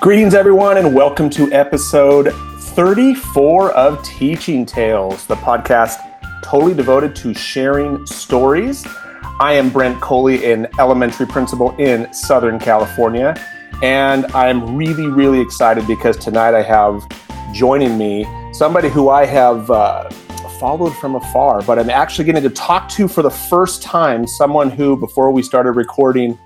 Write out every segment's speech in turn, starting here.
Greetings, everyone, and welcome to episode 34 of Teaching Tales, the podcast totally devoted to sharing stories. I am Brent Coley, an elementary principal in Southern California, and I'm really, really excited because tonight I have joining me somebody who I have uh, followed from afar, but I'm actually getting to talk to for the first time someone who, before we started recording,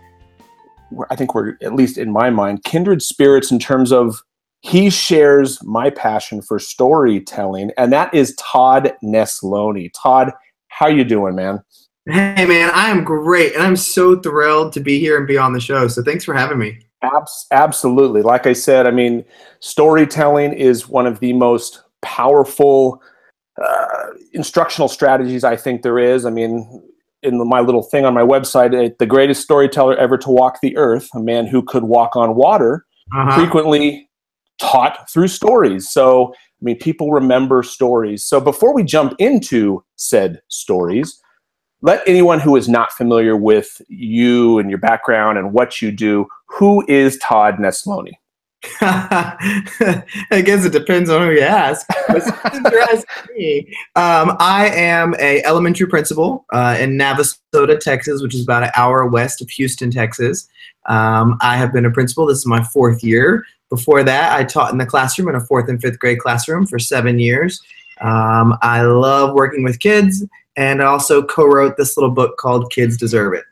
I think we're at least in my mind kindred spirits in terms of he shares my passion for storytelling, and that is Todd Nesloney. Todd, how you doing, man? Hey, man, I am great, and I'm so thrilled to be here and be on the show. So thanks for having me. Abs- absolutely. Like I said, I mean, storytelling is one of the most powerful uh, instructional strategies I think there is. I mean, in my little thing on my website, the greatest storyteller ever to walk the earth, a man who could walk on water, uh-huh. frequently taught through stories. So, I mean, people remember stories. So, before we jump into said stories, let anyone who is not familiar with you and your background and what you do, who is Todd Nesloney? I guess it depends on who you ask. me, um, I am a elementary principal uh, in Navasota, Texas, which is about an hour west of Houston, Texas. Um, I have been a principal. This is my fourth year. Before that, I taught in the classroom in a fourth and fifth grade classroom for seven years. Um, I love working with kids, and I also co-wrote this little book called "Kids Deserve It."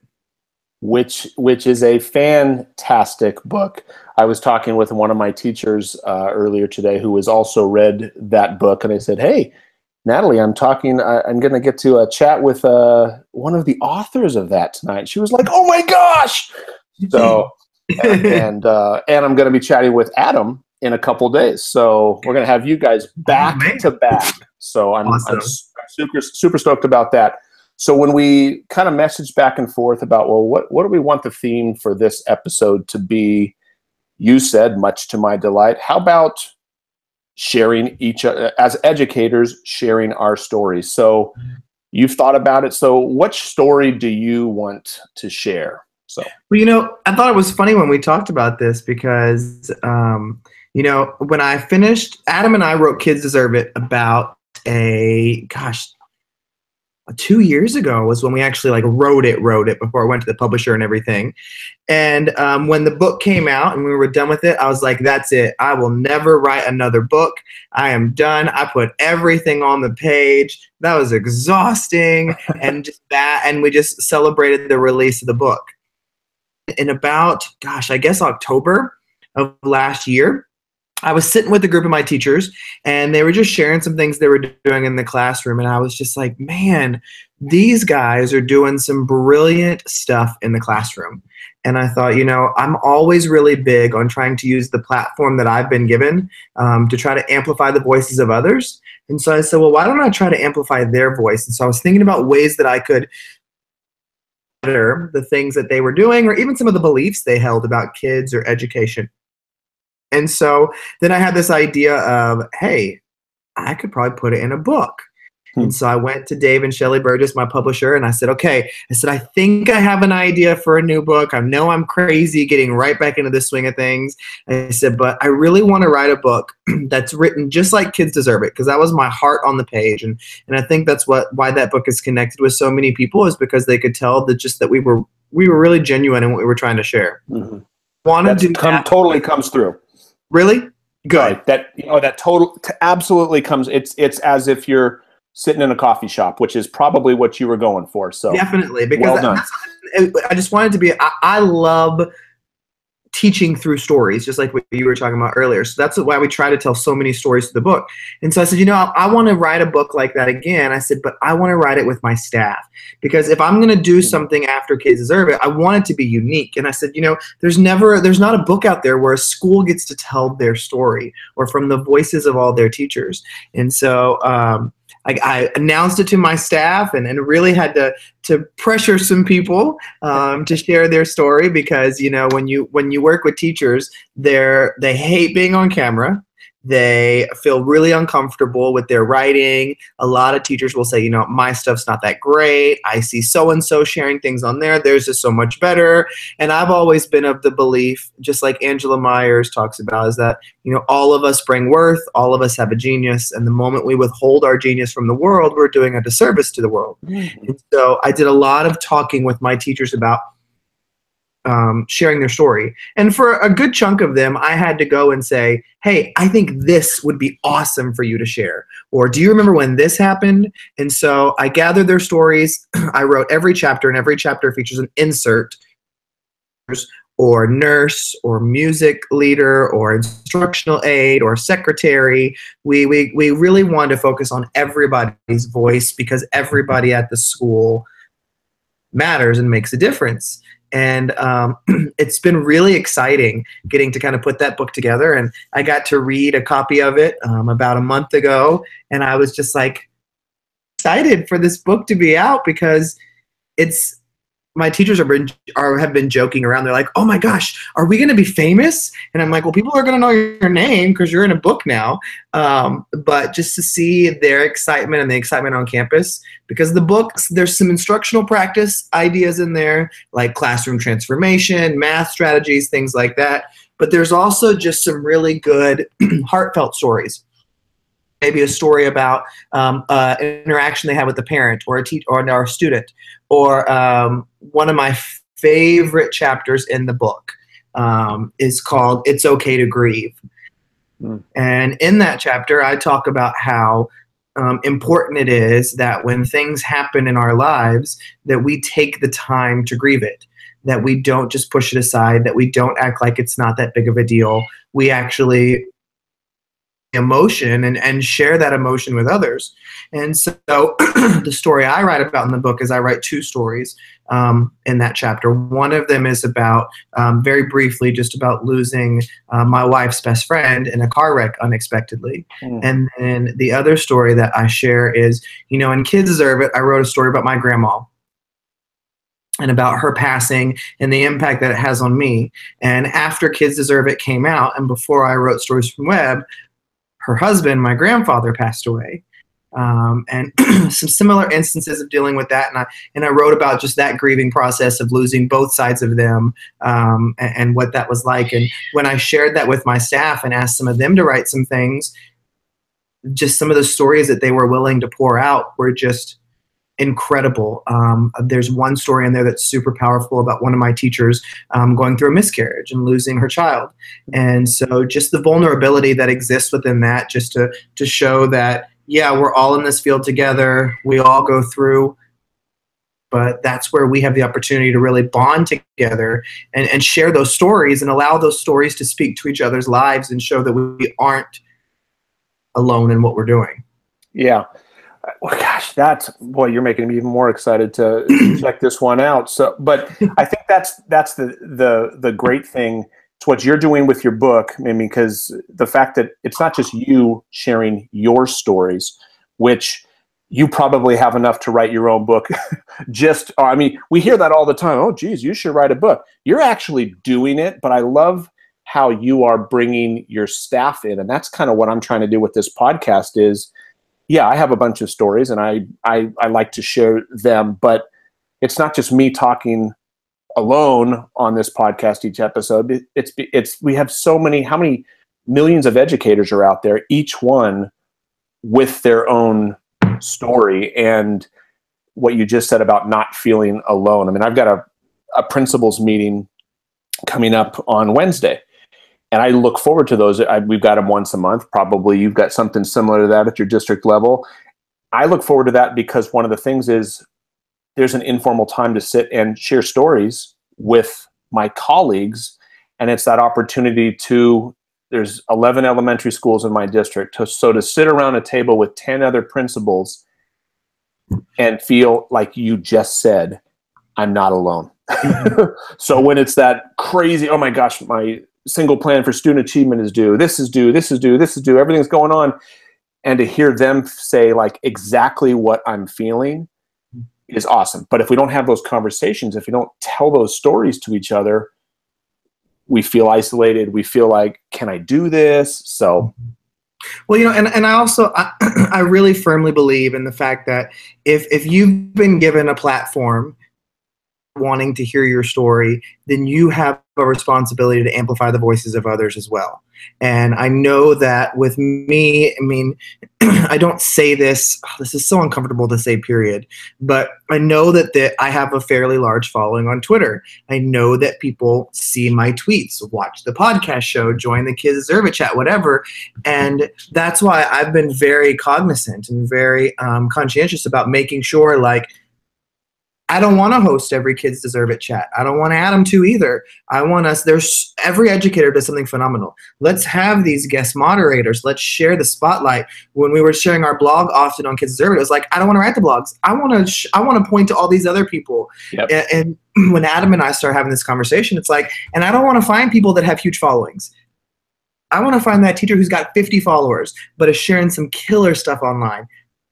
Which which is a fantastic book. I was talking with one of my teachers uh, earlier today who has also read that book, and I said, "Hey, Natalie, I'm talking. I, am going to get to a uh, chat with uh, one of the authors of that tonight." She was like, "Oh my gosh!" So, and and, uh, and I'm going to be chatting with Adam in a couple days. So we're going to have you guys back oh, to back. So I'm, awesome. I'm super super stoked about that. So when we kind of message back and forth about, well, what, what do we want the theme for this episode to be? You said, much to my delight, how about sharing each uh, as educators sharing our stories? So you've thought about it. So which story do you want to share? So well, you know, I thought it was funny when we talked about this because um, you know, when I finished, Adam and I wrote Kids Deserve It about a gosh, two years ago was when we actually like wrote it wrote it before i went to the publisher and everything. And um, when the book came out and we were done with it i was like that's it. I will never write another book. I am done. I put everything on the page. That was exhausting. And just that and we just celebrated the release of the book. In about gosh i guess october of last year I was sitting with a group of my teachers and they were just sharing some things they were doing in the classroom. And I was just like, man, these guys are doing some brilliant stuff in the classroom. And I thought, you know, I'm always really big on trying to use the platform that I've been given um, to try to amplify the voices of others. And so I said, well, why don't I try to amplify their voice? And so I was thinking about ways that I could better the things that they were doing or even some of the beliefs they held about kids or education. And so then I had this idea of, hey, I could probably put it in a book. Hmm. And so I went to Dave and Shelley Burgess, my publisher, and I said, okay, I said, I think I have an idea for a new book. I know I'm crazy getting right back into the swing of things. I said, but I really want to write a book that's written just like kids deserve it, because that was my heart on the page. And and I think that's what why that book is connected with so many people is because they could tell that just that we were we were really genuine in what we were trying to share. Mm-hmm. Want to come, totally comes through. Really? Good. Right. That you know that total t- absolutely comes. It's it's as if you're sitting in a coffee shop, which is probably what you were going for. So definitely because well I just wanted to be. I, I love teaching through stories, just like what you were talking about earlier. So that's why we try to tell so many stories to the book. And so I said, you know, I, I want to write a book like that again. I said, but I want to write it with my staff because if I'm going to do something after Kids Deserve It, I want it to be unique. And I said, you know, there's never, there's not a book out there where a school gets to tell their story or from the voices of all their teachers. And so, um, I, I, announced it to my staff and, and really had to to pressure some people um, to share their story because you know when you when you work with teachers they're they hate being on camera they feel really uncomfortable with their writing. A lot of teachers will say, you know, my stuff's not that great. I see so and so sharing things on there. Theirs is so much better. And I've always been of the belief, just like Angela Maiers talks about, is that, you know, all of us bring worth, all of us have a genius. And the moment we withhold our genius from the world, we're doing a disservice to the world. Mm-hmm. so I did a lot of talking with my teachers about um, sharing their story. And for a good chunk of them, I had to go and say, hey, I think this would be awesome for you to share. Or do you remember when this happened? And so I gathered their stories. I wrote every chapter, and every chapter features an insert or nurse or music leader or instructional aide or secretary. We, we, we really wanted to focus on everybody's voice because everybody at the school matters and makes a difference and um, it's been really exciting getting to kind of put that book together. And i got to read a copy of it um, about a month ago. And i was just like excited for this book to be out because it's my teachers are, been, are have been joking around. They're like, "Oh my gosh, are we going to be famous?" And I'm like, "Well, people are going to know your name because you're in a book now." Um, but just to see their excitement and the excitement on campus, because the books there's some instructional practice ideas in there, like classroom transformation, math strategies, things like that. But there's also just some really good heartfelt stories maybe a story about um, uh, an interaction they had with a parent or a teacher or a student or um, one of my favorite chapters in the book um, is called it's okay to grieve mm. and in that chapter i talk about how um, important it is that when things happen in our lives that we take the time to grieve it that we don't just push it aside that we don't act like it's not that big of a deal we actually emotion and, and share that emotion with others. And so the story I write about in the book is I write two stories um, in that chapter. One of them is about, um, very briefly, just about losing uh, my wife's best friend in a car wreck unexpectedly. Mm. And then the other story that I share is, you know, in Kids Deserve It, I wrote a story about my grandma and about her passing and the impact that it has on me. And after Kids Deserve It came out, and before I wrote Stories from Webb, her husband, my grandfather, passed away. Um, and some similar instances of dealing with that. And I, and I wrote about just that grieving process of losing both sides of them um, and, and, what that was like. And when I shared that with my staff and asked some of them to write some things, just some of the stories that they were willing to pour out were just incredible. Um, there's one story in there that's super powerful about one of my teachers um, going through a miscarriage and losing her child. And so just the vulnerability that exists within that, just to, to show that, yeah, we're all in this field together, we all go through. But that's where we have the opportunity to really bond together and, and share those stories and allow those stories to speak to each other's lives and show that we aren't alone in what we're doing. Yeah well, gosh, that's boy, you're making me even more excited to check this one out. So, but I think that's that's the the the great thing. It's what you're doing with your book. I mean, because the fact that it's not just you sharing your stories, which you probably have enough to write your own book. just, I mean, we hear that all the time. Oh, geez, you should write a book. You're actually doing it, but I love how you are bringing your staff in, and that's kind of what I'm trying to do with this podcast. Is yeah, I have a bunch of stories and I, I, I like to share them, but it's not just me talking alone on this podcast each episode. it's, it's, we have so many, how many millions of educators are out there, each one with their own story. And what you just said about not feeling alone. I mean, I've got a, a principals meeting coming up on Wednesday and I look forward to those. I, we've got them once a month. Probably you've got something similar to that at your district level. I look forward to that because one of the things is there's an informal time to sit and share stories with my colleagues, and it's that opportunity to. There's 11 elementary schools in my district, to, so to sit around a table with 10 other principals and feel like you just said, "I'm not alone." So when it's that crazy, oh my gosh, my single plan for student achievement is due. This is due. This is due. This is due. Everything's going on. And to hear them say like exactly what I'm feeling mm-hmm. is awesome. But if we don't have those conversations, if we don't tell those stories to each other, we feel isolated. We feel like, can I do this? So mm-hmm. Well, you know, and, and I also I, I really firmly believe in the fact that if if you've been given a platform wanting to hear your story, then you have a responsibility to amplify the voices of others as well. And I know that with me, I mean, I don't say this, oh, this is so uncomfortable to say, period, but I know that the, I have a fairly large following on Twitter. I know that people see my tweets, watch the podcast show, join the Kids It chat, whatever. And that's why I've been very cognizant and very um, conscientious about making sure, like, I don't want to host every kids deserve it chat. I don't want to add them to either. I want us there's every educator does something phenomenal. Let's have these guest moderators. Let's share the spotlight. When we were sharing our blog often on kids deserve it, it was like I don't want to write the blogs. I want to sh- I want to point to all these other people. Yep. And, and when Adam and I start having this conversation, it's like, and I don't want to find people that have huge followings. I want to find that teacher who's got 50 followers, but is sharing some killer stuff online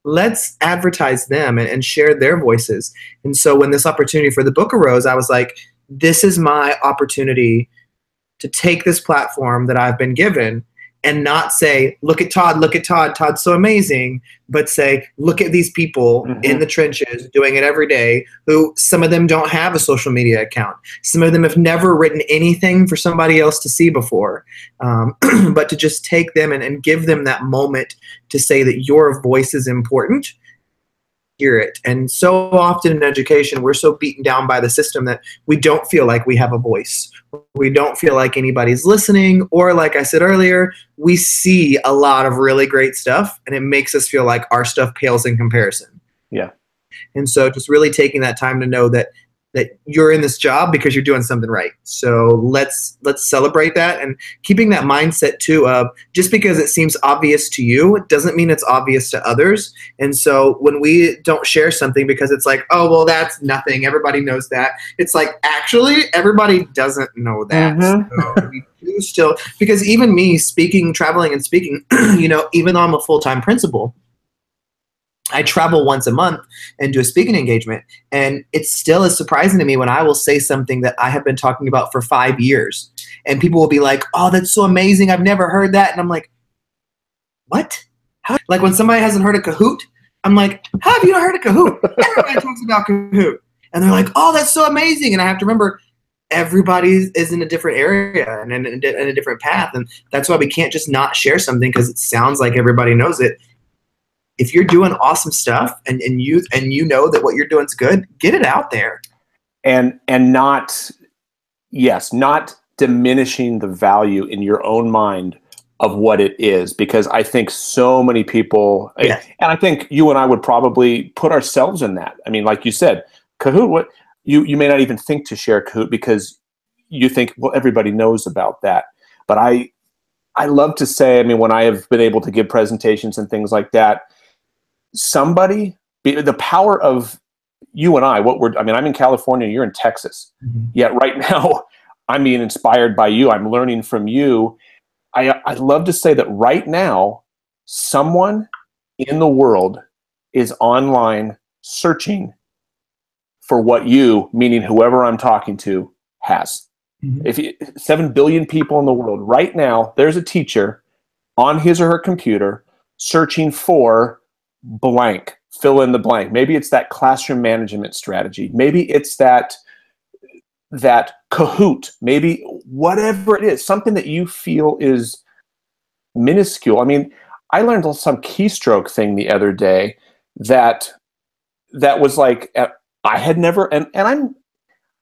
let's advertise them and, and share their voices. And so when this opportunity for the book arose, I was like, this is my opportunity to take this platform that I've been given and not say, look at Todd, look at Todd, Todd's so amazing, but say, look at these people mm-hmm. in the trenches doing it every day who some of them don't have a social media account. Some of them have never written anything for somebody else to see before. Um, but to just take them and, and give them that moment to say that your voice is important hear it. And so often in education, we're so beaten down by the system that we don't feel like we have a voice. We don't feel like anybody's listening. Or, like I said earlier, we see a lot of really great stuff and it makes us feel like our stuff pales in comparison. Yeah. And so, just really taking that time to know that that you're in this job because you're doing something right. So let's let's celebrate that and keeping that mindset too of just because it seems obvious to you doesn't mean it's obvious to others. And so when we don't share something because it's like, oh well that's nothing, everybody knows that. It's like actually everybody doesn't know that. Mm-hmm. So we do still because even me speaking, traveling and speaking, you know, even though I'm a full-time principal, I travel once a month and do a speaking engagement. And it still is surprising to me when I will say something that I have been talking about for five years. And people will be like, oh, that's so amazing. I've never heard that. And I'm like, what? How? Like when somebody hasn't heard of Kahoot, I'm like, how have you not heard of Kahoot? Everybody talks about Kahoot. And they're like, oh, that's so amazing. And I have to remember, everybody is in a different area and in, a different path. And that's why we can't just not share something because it sounds like everybody knows it if you're doing awesome stuff and, and you and you know that what you're doing is good, get it out there. And and not yes, not diminishing the value in your own mind of what it is because I think so many people yes. and I think you and I would probably put ourselves in that. I mean, like you said, Kahoot, what you you may not even think to share Kahoot because you think, well, everybody knows about that. But I I love to say, I mean, when I have been able to give presentations and things like that, somebody the power of you and I, what we're, I mean, I'm in California, you're in Texas. Mm-hmm. Yet right now, I'm being inspired by you. I'm learning from you. I, I love to say that right now, someone in the world is online searching for what you, meaning whoever I'm talking to, has. Mm-hmm. If you, 7 billion people in the world, right now, there's a teacher on his or her computer searching for blank, fill in the blank. Maybe it's that classroom management strategy. Maybe it's that that Kahoot. Maybe whatever it is, something that you feel is minuscule. I mean, I learned some keystroke thing the other day that that was like uh, I had never and and I'm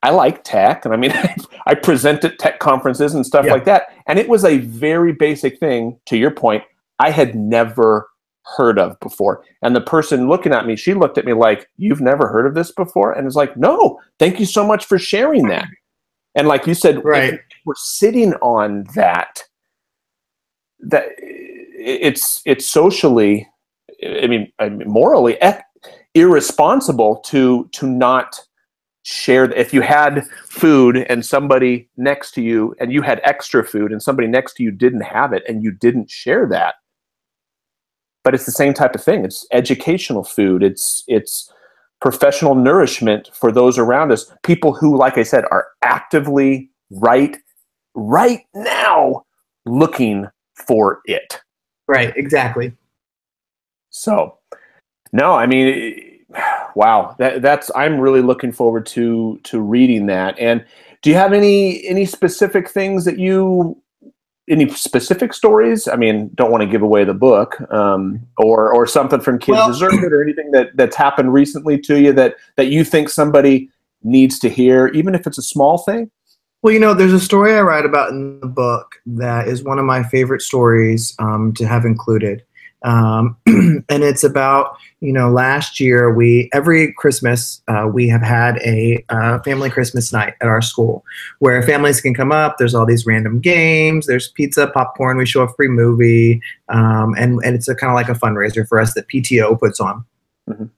I like tech and I mean I present at tech conferences and stuff yeah. like that and it was a very basic thing to your point I had never heard of before. And the person looking at me, she looked at me like, You've never heard of this before? And it's like, No, thank you so much for sharing that. And like you said, right. we're sitting on that. That it's it's socially, I mean, morally irresponsible to to not share. If you had food and somebody next to you, and you had extra food, and somebody next to you didn't have it, and you didn't share that, but it's the same type of thing. It's educational food. It's it's professional nourishment for those around us. People who, like I said, are actively right right now looking for it. Right, exactly. So, no, I mean, wow, that, that's I'm really looking forward to to reading that. And do you have any any specific things that you any specific stories? I mean, don't want to give away the book, um, or or something from Kids Well- Deserve It, or anything that that's happened recently to you that that you think somebody needs to hear, even if it's a small thing. Well, you know, there's a story I write about in the book that is one of my favorite stories um, to have included. Um, and it's about, you know, last year we, every Christmas, uh, we have had a uh, family Christmas night at our school where families can come up. There's all these random games, there's pizza, popcorn, we show a free movie. Um, and, and it's a kind of like a fundraiser for us that PTO puts on. Mhm.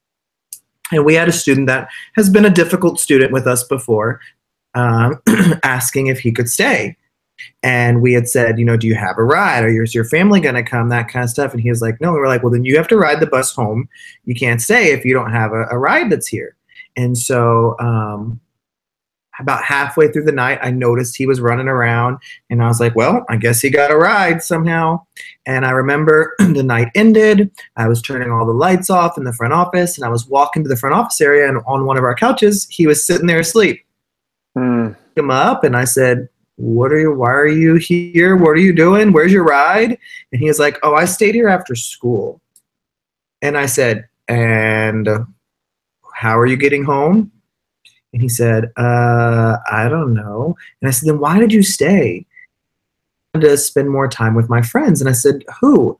And we had a student that has been a difficult student with us before um, asking if he could stay. And we had said, you know, do you have a ride? Or is your family going to come? That kind of stuff. And he was like, no. We were like, well, then you have to ride the bus home. You can't stay if you don't have a, a ride that's here. And so, um, about halfway through the night, I noticed he was running around, and I was like, well, I guess he got a ride somehow. And I remember the night ended. I was turning all the lights off in the front office, and I was walking to the front office area, and on one of our couches, he was sitting there asleep Hmm. him up and I said, "What are you? Why are you here? What are you doing? Where's your ride?" And he was like, "Oh, I stayed here after school." And I said, "And how are you getting home?" And he said, "Uh, I don't know." And I said, "Then why did you stay?" "I wanted To spend more time with my friends. And I said, "Who?"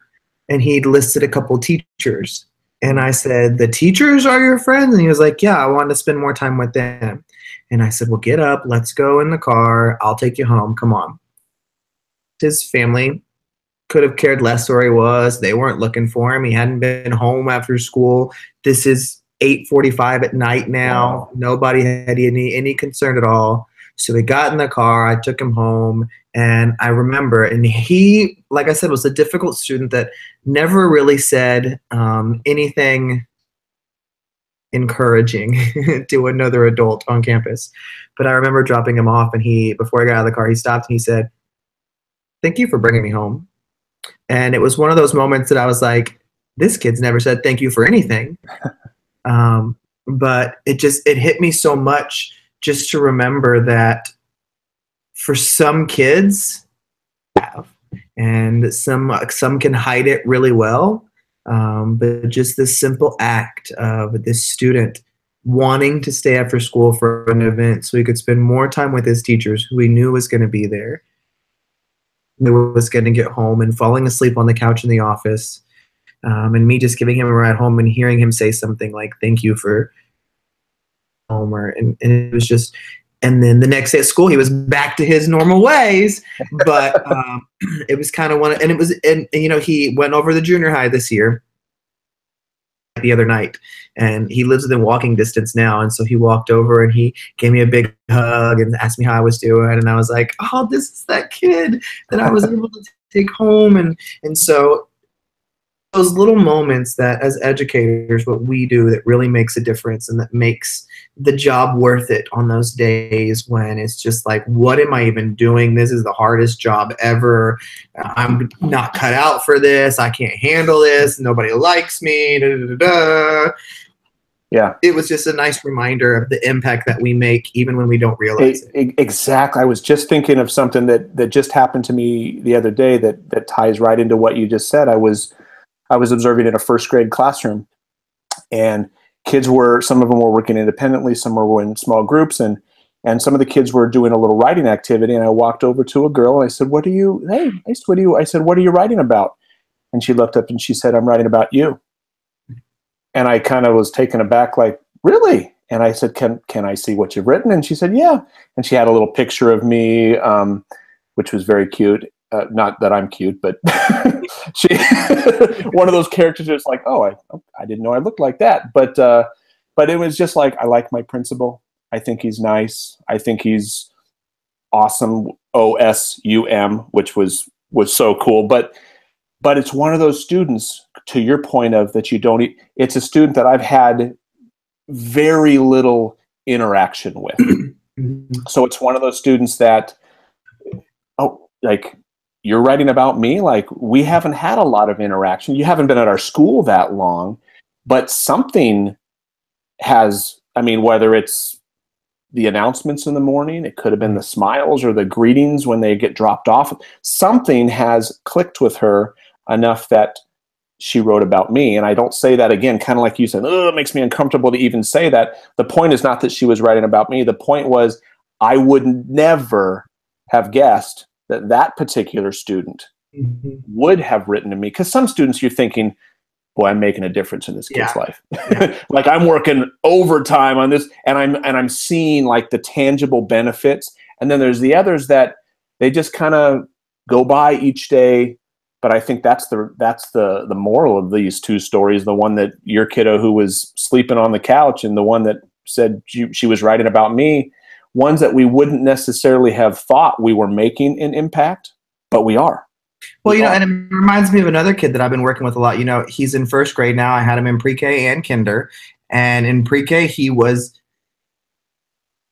And he listed a couple teachers. And I said, "The teachers are your friends?" And he was like, "Yeah, I wanted to spend more time with them." And I said, Well, get up. Let's go in the car. I'll take you home. Come on. His family could have cared less where he was. They weren't looking for him. He hadn't been home after school. This is 8:45 at night now. Nobody had any any concern at all. So we got in the car. I took him home, and I remember. And he, like I said, was a difficult student that never really said um, anything encouraging to another adult on campus. But I remember dropping him off, and he, before I got out of the car, he stopped and he said, Thank you for bringing me home. And it was one of those moments that I was like, This kid's never said thank you for anything. um, but it just, it hit me so much just to remember that for some kids, and some some can hide it really well um, but just this simple act of this student wanting to stay after school for an event so he could spend more time with his teachers who he knew was going to be there knew was going to get home and falling asleep on the couch in the office um, and me just giving him a ride home and hearing him say something like thank you for homer and, and it was just and then the next day at school he was back to his normal ways. But um, it was kind of one of, and it was and, and, you know he went over the junior high this year the other night and he lives within walking distance now and so he walked over and he gave me a big hug and asked me how i was doing and i was like oh this is that kid that i was able to take home and and so those little moments that as educators what we do that really makes a difference and that makes the job worth it on those days when it's just like what am i even doing this is the hardest job ever i'm not cut out for this i can't handle this nobody likes me da, da, da. Yeah. it was just a nice reminder of the impact that we make even when we don't realize it, e- Exactly. I was just thinking of something that that just happened to me the other day that that ties right into what you just said. I was I was observing in a first grade classroom, and kids were some of them were working independently, some were in small groups, and and some of the kids were doing a little writing activity. And I walked over to a girl and I said, "What are you? Hey, what do you?" I said, "What are you writing about?" And she looked up and she said, "I'm writing about you." And I kind of was taken aback, like, "Really?" And I said, "Can can I see what you've written?" And she said, "Yeah." And she had a little picture of me, um, which was very cute. Uh, not that I'm cute, but she one of those characters is like, "Oh, I I didn't know I looked like that." But uh, but it was just like I like my principal. I think he's nice. I think he's awesome. O S U M, which was was so cool. But but it's one of those students to your point of that you don't. It's a student that I've had very little interaction with. Mhm. So it's one of those students that, oh, like you're writing about me like we haven't had a lot of interaction. You haven't been at our school that long but something has i mean whether it's the announcements in the morning it could have been the smiles or the greetings when they get dropped off. Something has clicked with her enough that she wrote about me. And i don't say that again kind of like you said oh it makes me uncomfortable to even say that. The point is not that she was writing about me. The point was i would never have guessed that that particular student mm-hmm. would have written to me because some students you're thinking boy i'm making a difference in this kid's yeah. life yeah. like i'm working overtime on this and i'm and i'm seeing like the tangible benefits and then there's the others that they just kind of go by each day but i think that's the that's the the moral of these two stories the one that your kiddo who was sleeping on the couch and the one that said she, she was writing about me ones that we wouldn't necessarily have thought we were making an impact, but we are. Well, you know, and it reminds me of another kid that I've been working with a lot. You know, he's in first grade now. I had him in pre-K and kinder, and in pre-K he was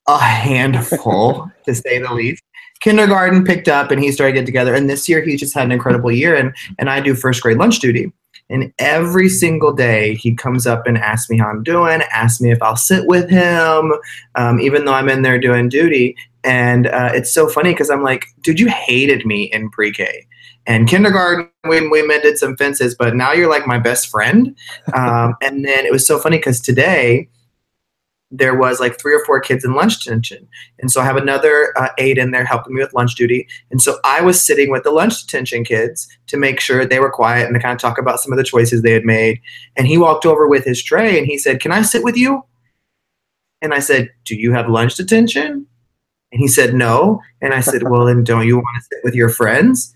a handful, to say the least. Kindergarten picked up, and he started getting together. And this year, he just had an incredible year. And and I do first grade lunch duty, and every single day, he comes up and asks me how I'm doing, asks me if I'll sit with him, um, even though I'm in there doing duty. And uh, it's so funny because I'm like, dude, you hated me in pre K. And kindergarten, we, we mended some fences, but now you're like my best friend. Um, and then it was so funny because today, there was like three or four kids in lunch detention. And so I have another uh, aide in there helping me with lunch duty. And so I was sitting with the lunch detention kids to make sure they were quiet and to kind of talk about some of the choices they had made. And he walked over with his tray and he said, Can I sit with you? And I said, Do you have lunch detention? And he said, No. And I said, Well, then don't you want to sit with your friends?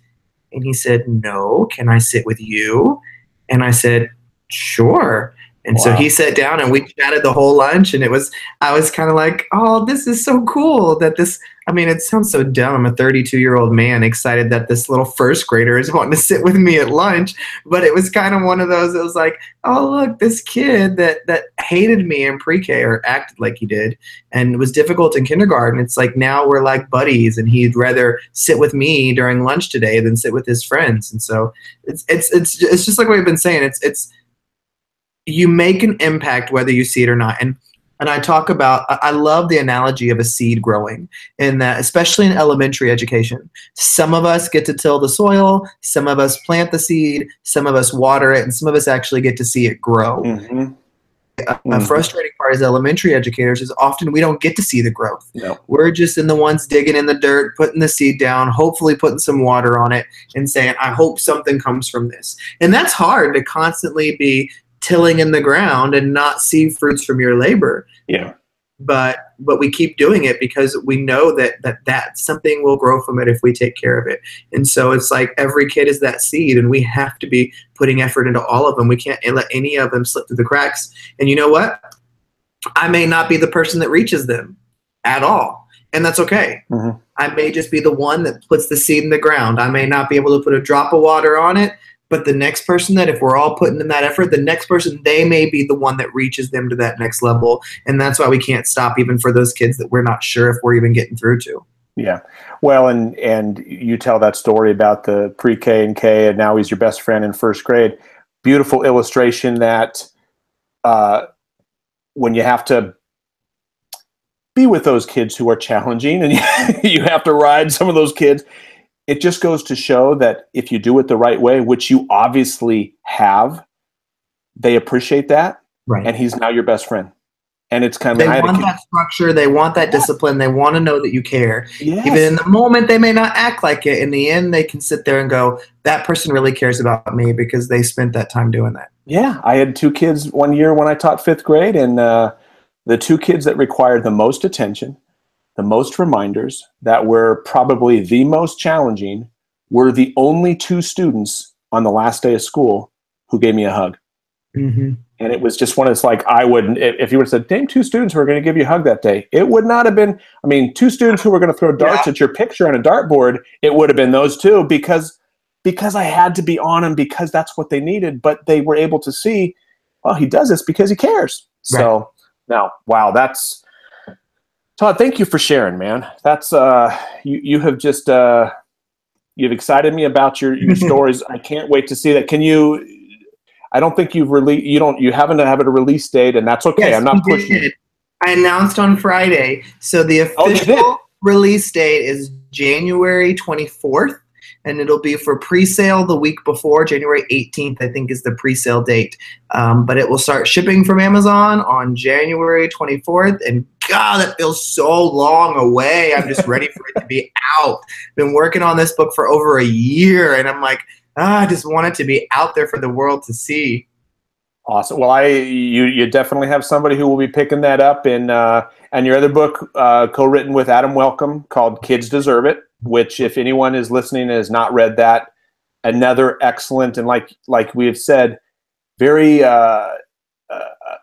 And he said, No. Can I sit with you? And I said, Sure. And wow. so he sat down and we chatted the whole lunch. And it was, I was kind of like, oh, this is so cool that this, I mean, it sounds so dumb. I'm a 32 year old man excited that this little first grader is wanting to sit with me at lunch. But it was kind of one of those, it was like, oh, look, this kid that, that hated me in pre K or acted like he did and was difficult in kindergarten. It's like now we're like buddies and he'd rather sit with me during lunch today than sit with his friends. And so it's, it's, it's, it's just like what we've been saying. It's, it's, you make an impact whether you see it or not. And and I talk about I love the analogy of a seed growing in that especially in elementary education. Some of us get to till the soil, some of us plant the seed, some of us water it, and some of us actually get to see it grow. Mm-hmm. A, mm-hmm. frustrating part as elementary educators is often we don't get to see the growth. We're just in the ones digging in the dirt, putting the seed down, hopefully putting some water on it, and saying, I hope something comes from this. And that's hard to constantly be tilling in the ground and not see fruits from your labor. Yeah. But but we keep doing it because we know that that that something will grow from it if we take care of it. And so it's like every kid is that seed, and we have to be putting effort into all of them. We can't let any of them slip through the cracks. And you know what? I may not be the person that reaches them at all, and that's okay. Mm-hmm. I may just be the one that puts the seed in the ground. I may not be able to put a drop of water on it, but the next person that if we're all putting in that effort the next person they may be the one that reaches them to that next level. And that's why we can't stop even for those kids that we're not sure if we're even getting through to. Yeah. Well and and you tell that story about the pre-k and k and now he's your best friend in first grade. Beautiful illustration that uh, when you have to be with those kids who are challenging and you have to ride some of those kids it just goes to show that if you do it the right way, which you obviously have, they appreciate that. Right. And he's now your best friend. And it's kind of they want that structure, they want that yeah. discipline, they want to know that you care. Yes. Even in the moment, they may not act like it. In the end, they can sit there and go, "That person really cares about me because they spent that time doing that." Yeah, I had two kids one year when I taught fifth grade, and uh, the two kids that required the most attention the most reminders that were probably the most challenging were the only two students on the last day of school who gave me a hug. Mm-hmm. And it was just one of those like, I wouldn't if you would have said, name two students who are going to give you a hug that day, it would not have been, I mean, two students who were going to throw darts yeah. at your picture on a dartboard, it would have been those two because, because I had to be on them because that's what they needed. But they were able to see, oh, he does this because he cares. Right. So now, wow, that's, Todd, thank you for sharing, man. That's uh, you. You have just uh, you've excited me about your, your stories. I can't wait to see that. Can you? I don't think you've released. You don't. You haven't have a release date, and that's okay. Yes, I'm not pushing. did. I announced on Friday. So the Oh, official release date is January 24th, and it'll be for pre-sale the week before. January 18th, I think, is the pre-sale date. Um, but it will start shipping from Amazon on January 24th. And God, that feels so long away. I'm just ready for it to be out. Been working on this book for over a year, and I'm like, ah, I just want it to be out there for the world to see. Awesome. Well, I you you definitely have somebody who will be picking that up, and uh, and your other book uh, co-written with Adam Welcome called "Kids Deserve It," which if anyone is listening and has not read that, another excellent and like like we have said, very uh, uh,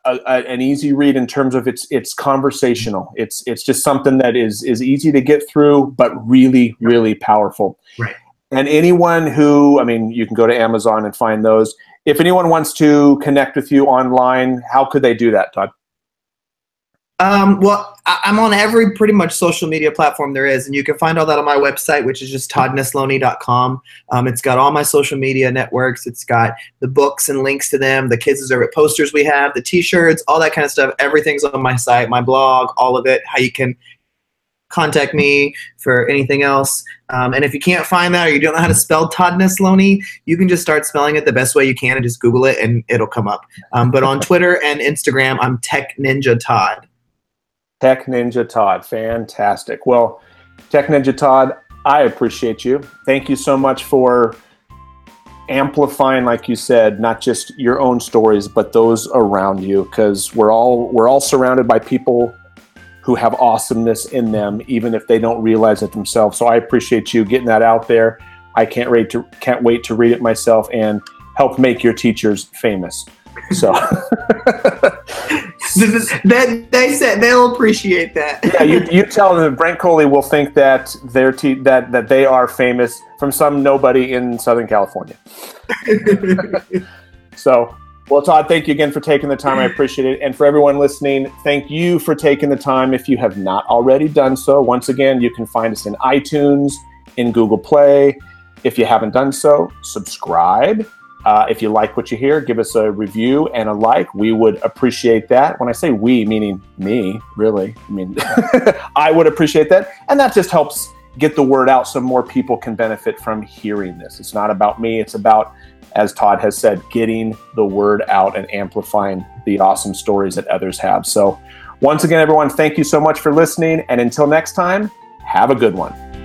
a, a- an easy read in terms of it's it's conversational. It's it's just something that is is easy to get through, but really really powerful. Right. And anyone who, I mean, you can go to Amazon and find those. If anyone wants to connect with you online, how could they do that, Todd? Um, well, I- I'm on every pretty much social media platform there is, and you can find all that on my website, which is just toddnesloney.com. Um, it's got all my social media networks. It's got the books and links to them, the Kids Deserve It posters we have, the T-shirts, all that kind of stuff. Everything's on my site, my blog, all of it. How you can contact me for anything else. Um, and if you can't find that or you don't know how to spell Todd Nesloney, you can just start spelling it the best way you can and just Google it and it'll come up. Um, but on Twitter and Instagram, I'm Tech Ninja Todd. Tech Ninja Todd. Fantastic. Well, Tech Ninja Todd, I appreciate you. Thank you so much for amplifying, like you said, not just your own stories, but those around you, because we're all we're all surrounded by people who have awesomeness in them, even if they don't realize it themselves. So I appreciate you getting that out there. I can't wait to can't wait to read it myself and help make your teachers famous. So that they said they'll appreciate that. yeah, you, you tell them that Brent Coley will think that their te- that that they are famous from some nobody in Southern California. So, well, Todd, thank you again for taking the time. I appreciate it. And for everyone listening, thank you for taking the time. If you have not already done so, once again, you can find us in iTunes, in Google Play. If you haven't done so, subscribe. Uh, if you like what you hear, give us a review and a like. We would appreciate that. When I say we, meaning me, really, I mean, I would appreciate that. And that just helps get the word out so more people can benefit from hearing this. It's not about me, it's about, as Todd has said, getting the word out and amplifying the awesome stories that others have. So, once again, everyone, thank you so much for listening. And until next time, have a good one.